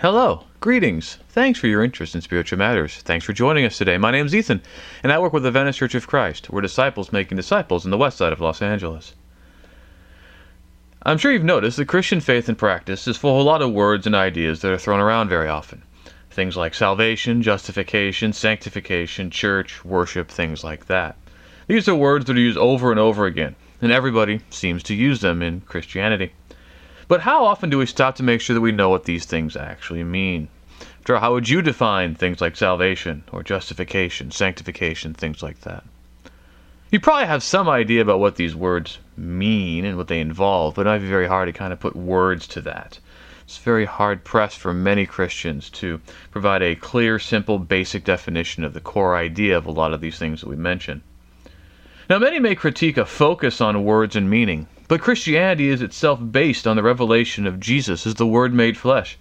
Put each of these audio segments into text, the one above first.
Hello, greetings. Thanks for your interest in spiritual matters. Thanks for joining us today. My name is Ethan, and I work with the Venice Church of Christ. We're disciples making disciples in the west side of Los Angeles. I'm sure you've noticed that Christian faith and practice is full of a lot of words and ideas that are thrown around very often. Things like salvation, justification, sanctification, church, worship, things like that. These are words that are used over and over again, and everybody seems to use them in Christianity. But how often do we stop to make sure that we know what these things actually mean? After how would you define things like salvation or justification, sanctification, things like that? You probably have some idea about what these words mean and what they involve, but it might be very hard to kind of put words to that. It's very hard pressed for many Christians to provide a clear, simple, basic definition of the core idea of a lot of these things that we mention. Now, many may critique a focus on words and meaning, but Christianity is itself based on the revelation of Jesus as the Word made flesh.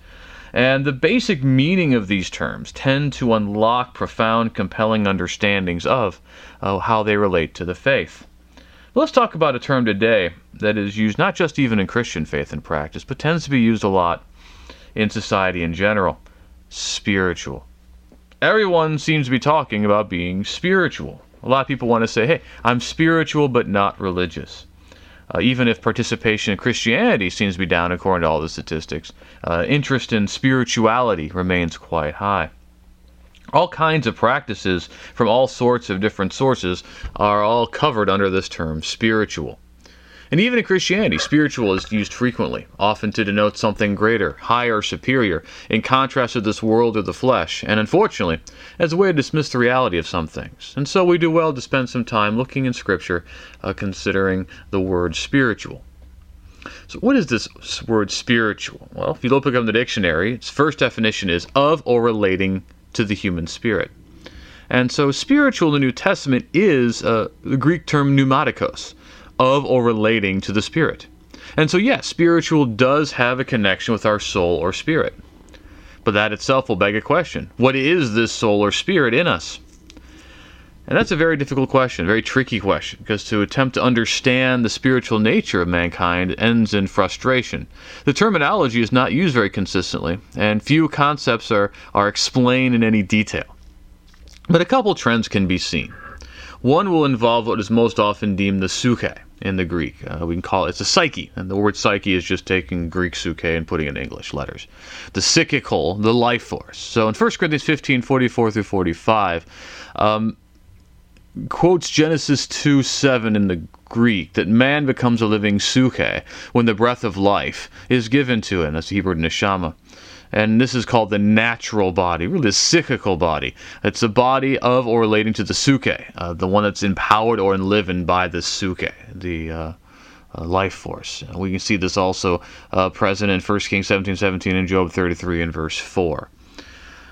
And the basic meaning of these terms tend to unlock profound, compelling understandings of uh, how they relate to the faith. But let's talk about a term today that is used not just even in Christian faith and practice, but tends to be used a lot in society in general spiritual. Everyone seems to be talking about being spiritual. A lot of people want to say, hey, I'm spiritual but not religious. Uh, even if participation in Christianity seems to be down according to all the statistics, uh, interest in spirituality remains quite high. All kinds of practices from all sorts of different sources are all covered under this term spiritual. And even in Christianity, spiritual is used frequently, often to denote something greater, higher, superior, in contrast to this world or the flesh, and unfortunately, as a way to dismiss the reality of some things. And so we do well to spend some time looking in Scripture, uh, considering the word spiritual. So, what is this word spiritual? Well, if you look up in the dictionary, its first definition is of or relating to the human spirit. And so, spiritual in the New Testament is uh, the Greek term pneumatikos of or relating to the spirit. And so, yes, spiritual does have a connection with our soul or spirit. But that itself will beg a question What is this soul or spirit in us? And that's a very difficult question, a very tricky question, because to attempt to understand the spiritual nature of mankind ends in frustration. The terminology is not used very consistently, and few concepts are, are explained in any detail. But a couple trends can be seen. One will involve what is most often deemed the psyche, in the Greek. Uh, we can call it, it's a psyche, and the word psyche is just taking Greek suke and putting it in English letters. The psychical, the life force. So in 1 Corinthians 15, 44 through 45, um, quotes Genesis 2, 7 in the Greek that man becomes a living suke when the breath of life is given to him. That's the Hebrew neshama and this is called the natural body, really the psychical body. It's the body of or relating to the suke, uh, the one that's empowered or enlivened by the suke, the uh, uh, life force. We can see this also uh, present in 1 Kings 17, 17 and Job 33 and verse 4.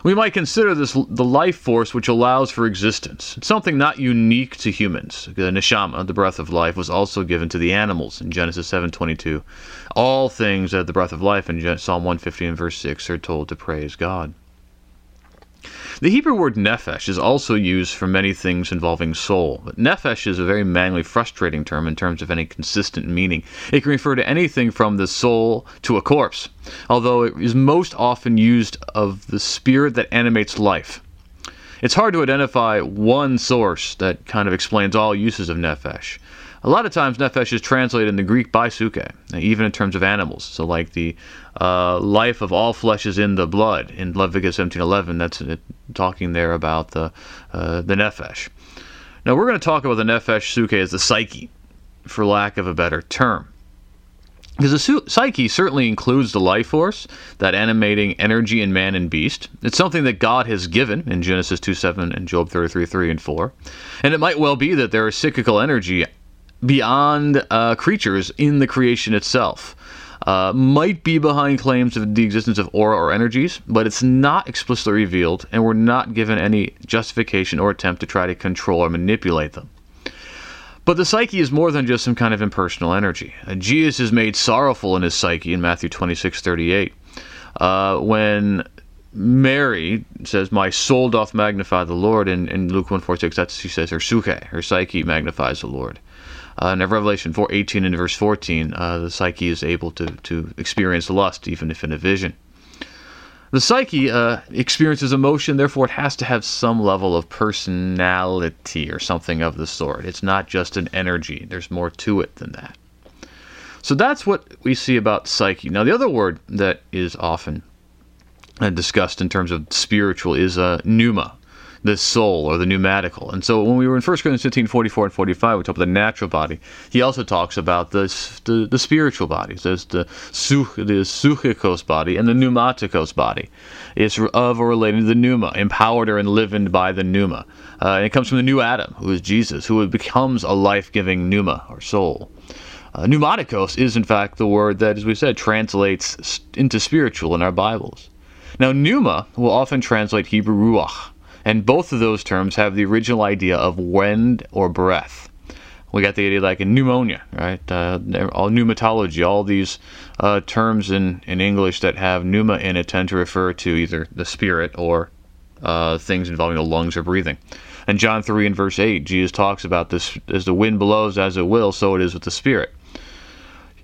We might consider this the life force which allows for existence. It's something not unique to humans. The neshama, the breath of life, was also given to the animals in Genesis 7:22. All things that the breath of life in Psalm 150 and verse 6 are told to praise God. The Hebrew word nephesh is also used for many things involving soul, but nephesh is a very manly, frustrating term in terms of any consistent meaning. It can refer to anything from the soul to a corpse, although it is most often used of the spirit that animates life. It's hard to identify one source that kind of explains all uses of nephesh. A lot of times, nephesh is translated in the Greek by suke, even in terms of animals. So, like the uh, life of all flesh is in the blood in Leviticus 17:11. That's talking there about the uh, the nephesh. Now, we're going to talk about the nephesh suke as the psyche, for lack of a better term. Because the psyche certainly includes the life force, that animating energy in man and beast. It's something that God has given in Genesis 2 7 and Job 33 3 and 4. And it might well be that there is psychical energy beyond uh, creatures in the creation itself. Uh, might be behind claims of the existence of aura or energies, but it's not explicitly revealed, and we're not given any justification or attempt to try to control or manipulate them. But the psyche is more than just some kind of impersonal energy. Uh, Jesus is made sorrowful in his psyche in Matthew 26 38. Uh, when Mary says, My soul doth magnify the Lord, and in Luke 1 46, that's, she says, her suke, her psyche magnifies the Lord. Uh, in Revelation 4, 18 and verse 14, uh, the psyche is able to, to experience lust even if in a vision. The psyche uh, experiences emotion, therefore, it has to have some level of personality or something of the sort. It's not just an energy, there's more to it than that. So that's what we see about psyche. Now, the other word that is often uh, discussed in terms of spiritual is uh, pneuma the soul or the pneumatical. And so when we were in 1 Corinthians 15, 44 and 45, we talked about the natural body. He also talks about the, the, the spiritual bodies. There's the, the suchikos body and the pneumatikos body. It's of or related to the pneuma, empowered or enlivened by the pneuma. Uh, and it comes from the new Adam, who is Jesus, who becomes a life-giving pneuma or soul. Uh, pneumatikos is, in fact, the word that, as we said, translates into spiritual in our Bibles. Now, pneuma will often translate Hebrew ruach, and both of those terms have the original idea of wind or breath. We got the idea like in pneumonia, right? Uh, all pneumatology, all these uh, terms in, in English that have pneuma in it tend to refer to either the spirit or uh, things involving the lungs or breathing. And John 3 and verse 8, Jesus talks about this as the wind blows as it will, so it is with the spirit.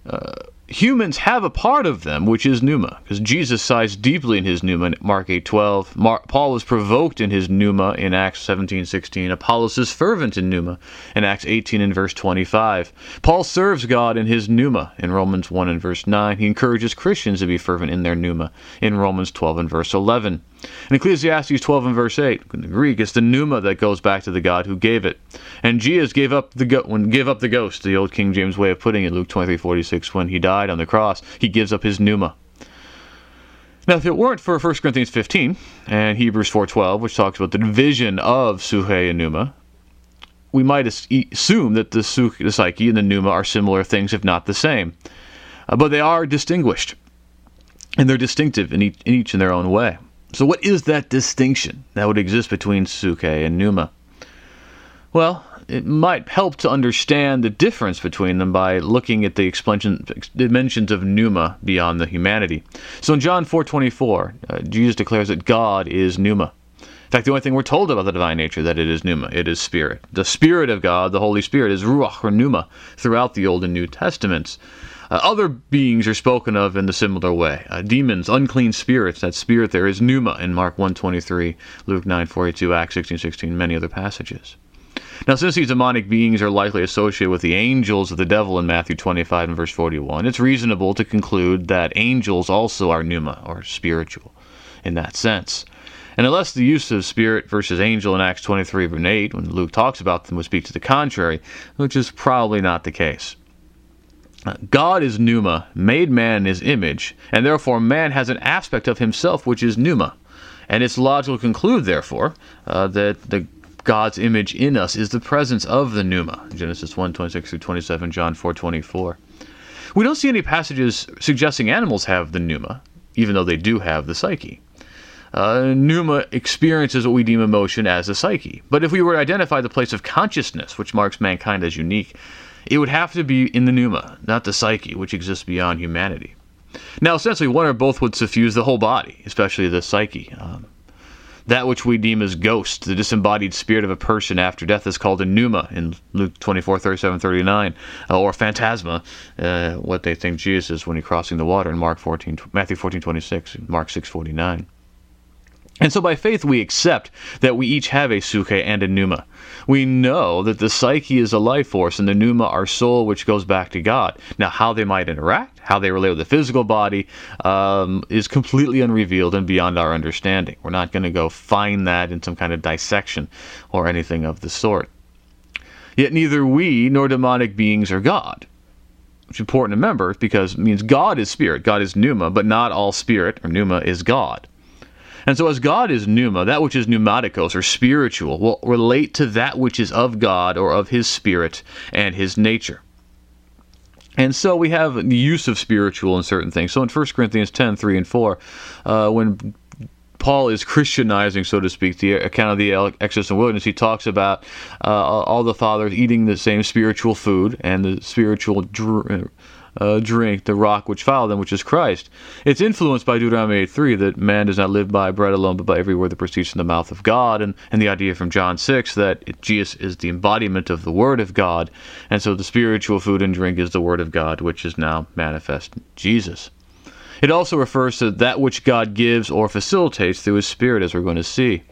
Uh, humans have a part of them, which is pneuma, because Jesus sighs deeply in his pneuma in Mark 8.12. Mar- Paul was provoked in his pneuma in Acts 17.16. Apollos is fervent in pneuma in Acts 18 and verse 25. Paul serves God in his pneuma in Romans 1 and verse 9. He encourages Christians to be fervent in their pneuma in Romans 12 and verse 11. In Ecclesiastes 12 and verse 8, in the Greek, it's the pneuma that goes back to the God who gave it. And Jesus gave up the go- when gave up the ghost, the old King James way of putting it, Luke 23:46, when he died on the cross, he gives up his pneuma. Now, if it weren't for 1 Corinthians 15 and Hebrews 4:12, which talks about the division of suhe and pneuma, we might assume that the, psyche and the pneuma are similar things, if not the same. Uh, but they are distinguished, and they're distinctive in each, in each in their own way. So, what is that distinction that would exist between suke and pneuma? Well, it might help to understand the difference between them by looking at the dimensions of pneuma beyond the humanity. So in John 4:24, uh, Jesus declares that God is pneuma. In fact, the only thing we're told about the divine nature that it is pneuma, it is spirit. The spirit of God, the Holy Spirit, is ruach or pneuma throughout the Old and New Testaments. Uh, other beings are spoken of in the similar way. Uh, demons, unclean spirits. That spirit there is pneuma in Mark 1:23, Luke 9:42, Acts 16:16, many other passages. Now, since these demonic beings are likely associated with the angels of the devil in Matthew 25 and verse 41, it's reasonable to conclude that angels also are pneuma, or spiritual, in that sense. And unless the use of spirit versus angel in Acts 23 and 8, when Luke talks about them, would speak to the contrary, which is probably not the case. God is pneuma, made man in his image, and therefore man has an aspect of himself which is pneuma. And it's logical to conclude, therefore, uh, that the God's image in us is the presence of the pneuma. Genesis 1 26 through 27, John 4 24. We don't see any passages suggesting animals have the pneuma, even though they do have the psyche. Uh, pneuma experiences what we deem emotion as a psyche. But if we were to identify the place of consciousness, which marks mankind as unique, it would have to be in the pneuma, not the psyche, which exists beyond humanity. Now, essentially, one or both would suffuse the whole body, especially the psyche. Um, that which we deem as ghost, the disembodied spirit of a person after death, is called a pneuma in Luke 24, 37, 39, uh, or phantasma, uh, what they think Jesus is when he's crossing the water in Mark 14, Matthew 14, 26, Mark 6, 49. And so by faith we accept that we each have a suke and a pneuma. We know that the psyche is a life force and the pneuma our soul which goes back to God. Now how they might interact, how they relate with the physical body, um, is completely unrevealed and beyond our understanding. We're not going to go find that in some kind of dissection or anything of the sort. Yet neither we nor demonic beings are God. It's important to remember because it means God is spirit, God is pneuma, but not all spirit or pneuma is God. And so, as God is pneuma, that which is pneumaticos or spiritual will relate to that which is of God or of His Spirit and His nature. And so we have the use of spiritual in certain things. So in 1 Corinthians 10 3 and 4, uh, when Paul is Christianizing, so to speak, the account of the Exodus and wilderness. He talks about uh, all the fathers eating the same spiritual food and the spiritual dr- uh, drink the rock which followed them, which is Christ. It's influenced by Deuteronomy 8.3 that man does not live by bread alone, but by every word that proceeds from the mouth of God, and, and the idea from John 6 that Jesus is the embodiment of the Word of God, and so the spiritual food and drink is the Word of God, which is now manifest in Jesus. It also refers to that which God gives or facilitates through His Spirit, as we're going to see.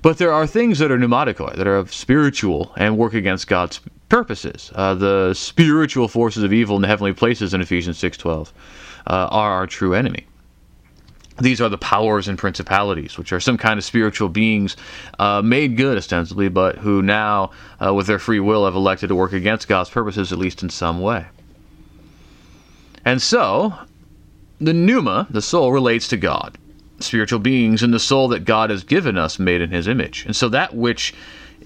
But there are things that are pneumaticoi, that are of spiritual and work against God's purposes. Uh, the spiritual forces of evil in the heavenly places in Ephesians 6.12 uh, are our true enemy. These are the powers and principalities, which are some kind of spiritual beings uh, made good, ostensibly, but who now, uh, with their free will, have elected to work against God's purposes, at least in some way. And so, the pneuma, the soul, relates to God, spiritual beings, and the soul that God has given us made in His image. And so, that which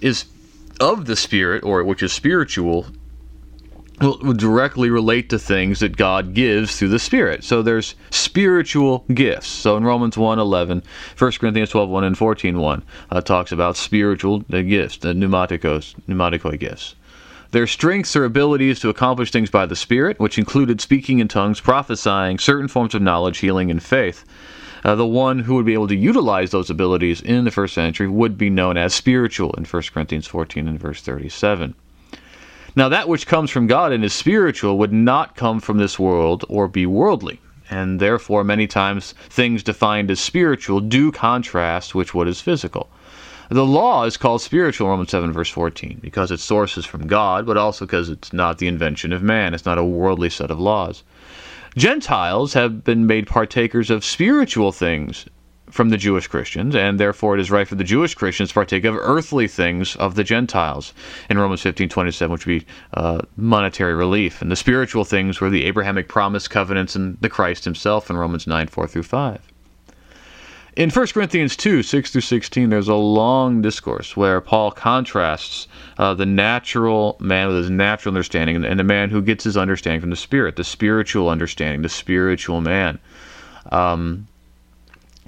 is of the Spirit, or which is spiritual, will directly relate to things that God gives through the Spirit. So there's spiritual gifts. So in Romans 1 11, 1 Corinthians 12 1 and 14 1 uh, talks about spiritual gifts, the pneumaticos, pneumaticoi gifts. Their strengths or abilities to accomplish things by the Spirit, which included speaking in tongues, prophesying, certain forms of knowledge, healing, and faith. Uh, the one who would be able to utilize those abilities in the first century would be known as spiritual in 1 Corinthians 14 and verse 37. Now, that which comes from God and is spiritual would not come from this world or be worldly. And therefore, many times, things defined as spiritual do contrast with what is physical. The law is called spiritual, Romans 7, verse 14, because its source is from God, but also because it's not the invention of man. It's not a worldly set of laws. Gentiles have been made partakers of spiritual things from the Jewish Christians, and therefore it is right for the Jewish Christians to partake of earthly things of the Gentiles in Romans 15 27, which would be uh, monetary relief. And the spiritual things were the Abrahamic promise covenants and the Christ himself in Romans 9 4 through 5. In 1 Corinthians 2 6 through 16, there's a long discourse where Paul contrasts uh, the natural man with his natural understanding and the man who gets his understanding from the Spirit, the spiritual understanding, the spiritual man. Um,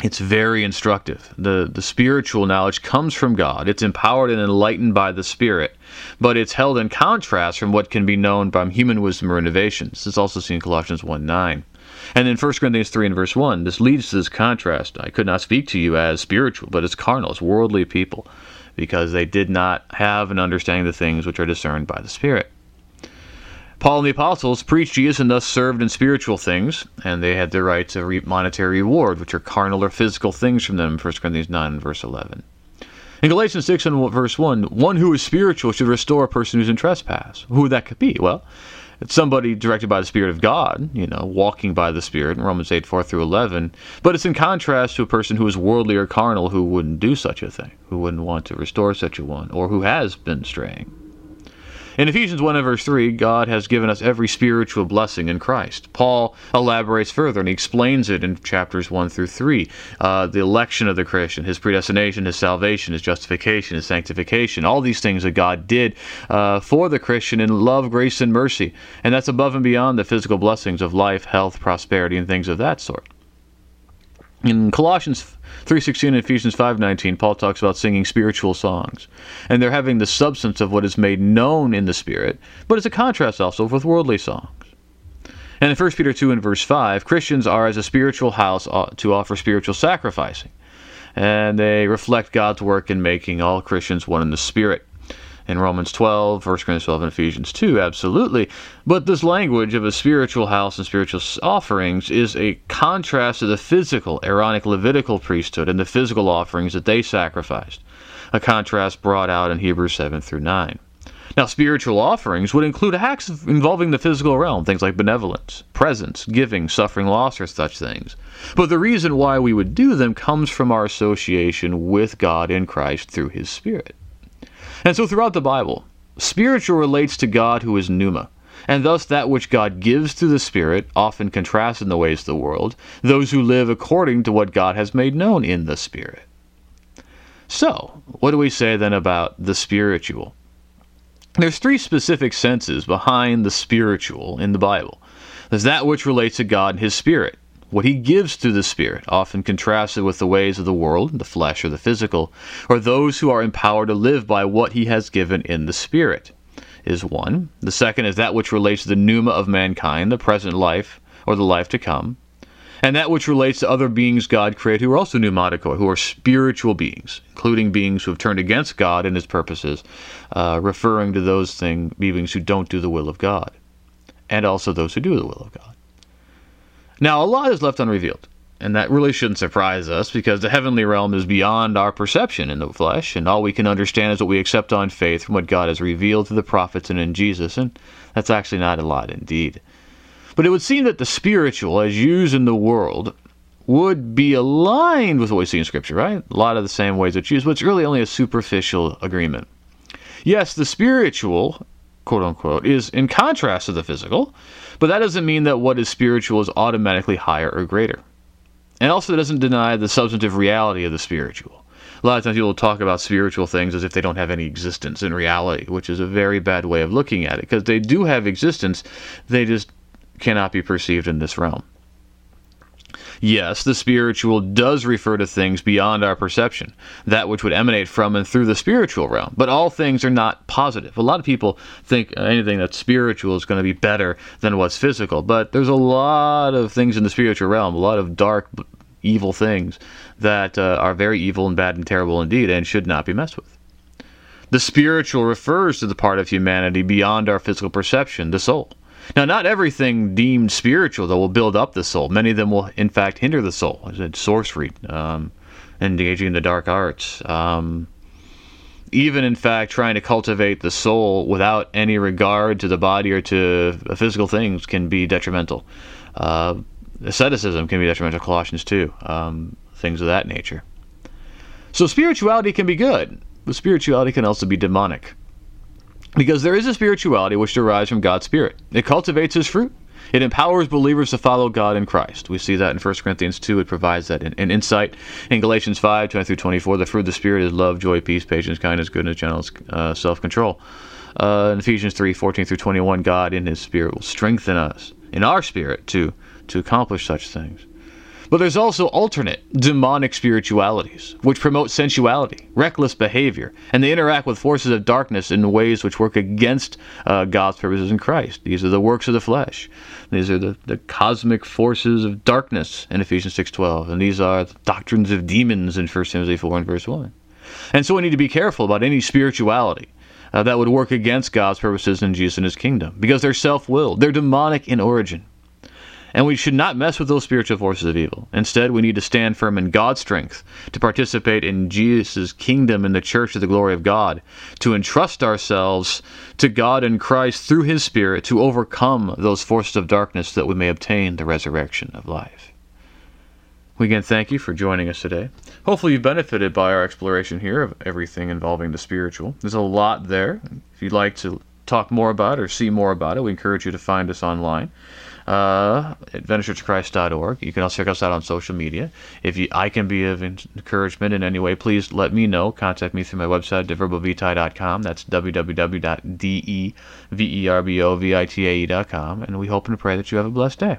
it's very instructive. The the spiritual knowledge comes from God. It's empowered and enlightened by the Spirit, but it's held in contrast from what can be known by human wisdom or innovation. This is also seen in Colossians 1 9. And in 1 Corinthians 3 and verse 1, this leads to this contrast. I could not speak to you as spiritual, but as carnal, as worldly people, because they did not have an understanding of the things which are discerned by the Spirit. Paul and the apostles preached Jesus and thus served in spiritual things, and they had the right to reap monetary reward, which are carnal or physical things from them, 1 Corinthians 9 and verse 11. In Galatians 6 and verse 1, one who is spiritual should restore a person who's in trespass. Who that could be? Well, it's somebody directed by the Spirit of God, you know, walking by the Spirit in Romans 8, 4 through 11. But it's in contrast to a person who is worldly or carnal who wouldn't do such a thing, who wouldn't want to restore such a one, or who has been straying. In Ephesians 1 and verse 3, God has given us every spiritual blessing in Christ. Paul elaborates further and he explains it in chapters 1 through 3. Uh, the election of the Christian, his predestination, his salvation, his justification, his sanctification, all these things that God did uh, for the Christian in love, grace, and mercy. And that's above and beyond the physical blessings of life, health, prosperity, and things of that sort. In Colossians 3.16 and Ephesians 5.19, Paul talks about singing spiritual songs. And they're having the substance of what is made known in the Spirit, but it's a contrast also with worldly songs. And in 1 Peter 2 and verse 5, Christians are as a spiritual house uh, to offer spiritual sacrificing. And they reflect God's work in making all Christians one in the Spirit in Romans 12, 1 Corinthians 12, and Ephesians 2, absolutely. But this language of a spiritual house and spiritual offerings is a contrast to the physical Aaronic Levitical priesthood and the physical offerings that they sacrificed, a contrast brought out in Hebrews 7 through 9. Now, spiritual offerings would include acts involving the physical realm, things like benevolence, presence, giving, suffering loss, or such things. But the reason why we would do them comes from our association with God in Christ through His Spirit. And so throughout the Bible, spiritual relates to God who is pneuma, and thus that which God gives through the Spirit often contrasts in the ways of the world, those who live according to what God has made known in the Spirit. So, what do we say then about the spiritual? There's three specific senses behind the spiritual in the Bible. There's that which relates to God and His Spirit what he gives through the Spirit, often contrasted with the ways of the world, the flesh or the physical, or those who are empowered to live by what he has given in the Spirit, is one. The second is that which relates to the pneuma of mankind, the present life or the life to come. And that which relates to other beings God created who are also pneumaticoi, who are spiritual beings, including beings who have turned against God and his purposes, uh, referring to those thing, beings who don't do the will of God, and also those who do the will of God. Now, a lot is left unrevealed. And that really shouldn't surprise us because the heavenly realm is beyond our perception in the flesh, and all we can understand is what we accept on faith from what God has revealed to the prophets and in Jesus, and that's actually not a lot indeed. But it would seem that the spiritual, as used in the world, would be aligned with what we see in Scripture, right? A lot of the same ways it's used, but it's really only a superficial agreement. Yes, the spiritual, quote unquote, is in contrast to the physical, but that doesn't mean that what is spiritual is automatically higher or greater. And also, doesn't deny the substantive reality of the spiritual. A lot of times people talk about spiritual things as if they don't have any existence in reality, which is a very bad way of looking at it, because they do have existence, they just cannot be perceived in this realm. Yes, the spiritual does refer to things beyond our perception, that which would emanate from and through the spiritual realm. But all things are not positive. A lot of people think anything that's spiritual is going to be better than what's physical, but there's a lot of things in the spiritual realm, a lot of dark, evil things that uh, are very evil and bad and terrible indeed and should not be messed with. The spiritual refers to the part of humanity beyond our physical perception, the soul. Now, not everything deemed spiritual, though, will build up the soul. Many of them will, in fact, hinder the soul. I said sorcery, um, engaging in the dark arts. Um, even, in fact, trying to cultivate the soul without any regard to the body or to physical things can be detrimental. Uh, asceticism can be detrimental. Colossians 2, um, things of that nature. So, spirituality can be good, but spirituality can also be demonic. Because there is a spirituality which derives from God's Spirit. It cultivates His fruit. It empowers believers to follow God in Christ. We see that in 1 Corinthians 2. It provides that in, in insight. In Galatians 5, 20 through 24, the fruit of the Spirit is love, joy, peace, patience, kindness, goodness, gentleness, uh, self control. Uh, in Ephesians 3, 14 through 21, God in His Spirit will strengthen us in our spirit to, to accomplish such things. But there's also alternate demonic spiritualities, which promote sensuality, reckless behavior, and they interact with forces of darkness in ways which work against uh, God's purposes in Christ. These are the works of the flesh. These are the, the cosmic forces of darkness in Ephesians 6.12. And these are the doctrines of demons in 1 Timothy 4 and verse 1. And so we need to be careful about any spirituality uh, that would work against God's purposes in Jesus and his kingdom because they're self-willed. They're demonic in origin. And we should not mess with those spiritual forces of evil. Instead, we need to stand firm in God's strength, to participate in Jesus' kingdom in the church of the glory of God, to entrust ourselves to God and Christ through His Spirit to overcome those forces of darkness that we may obtain the resurrection of life. We again thank you for joining us today. Hopefully, you've benefited by our exploration here of everything involving the spiritual. There's a lot there. If you'd like to talk more about it or see more about it, we encourage you to find us online uh, at VenaChurchChrist.org. You can also check us out on social media. If you, I can be of encouragement in any way, please let me know. Contact me through my website, deverbovitae.com. That's www.deverbovitae.com. And we hope and pray that you have a blessed day.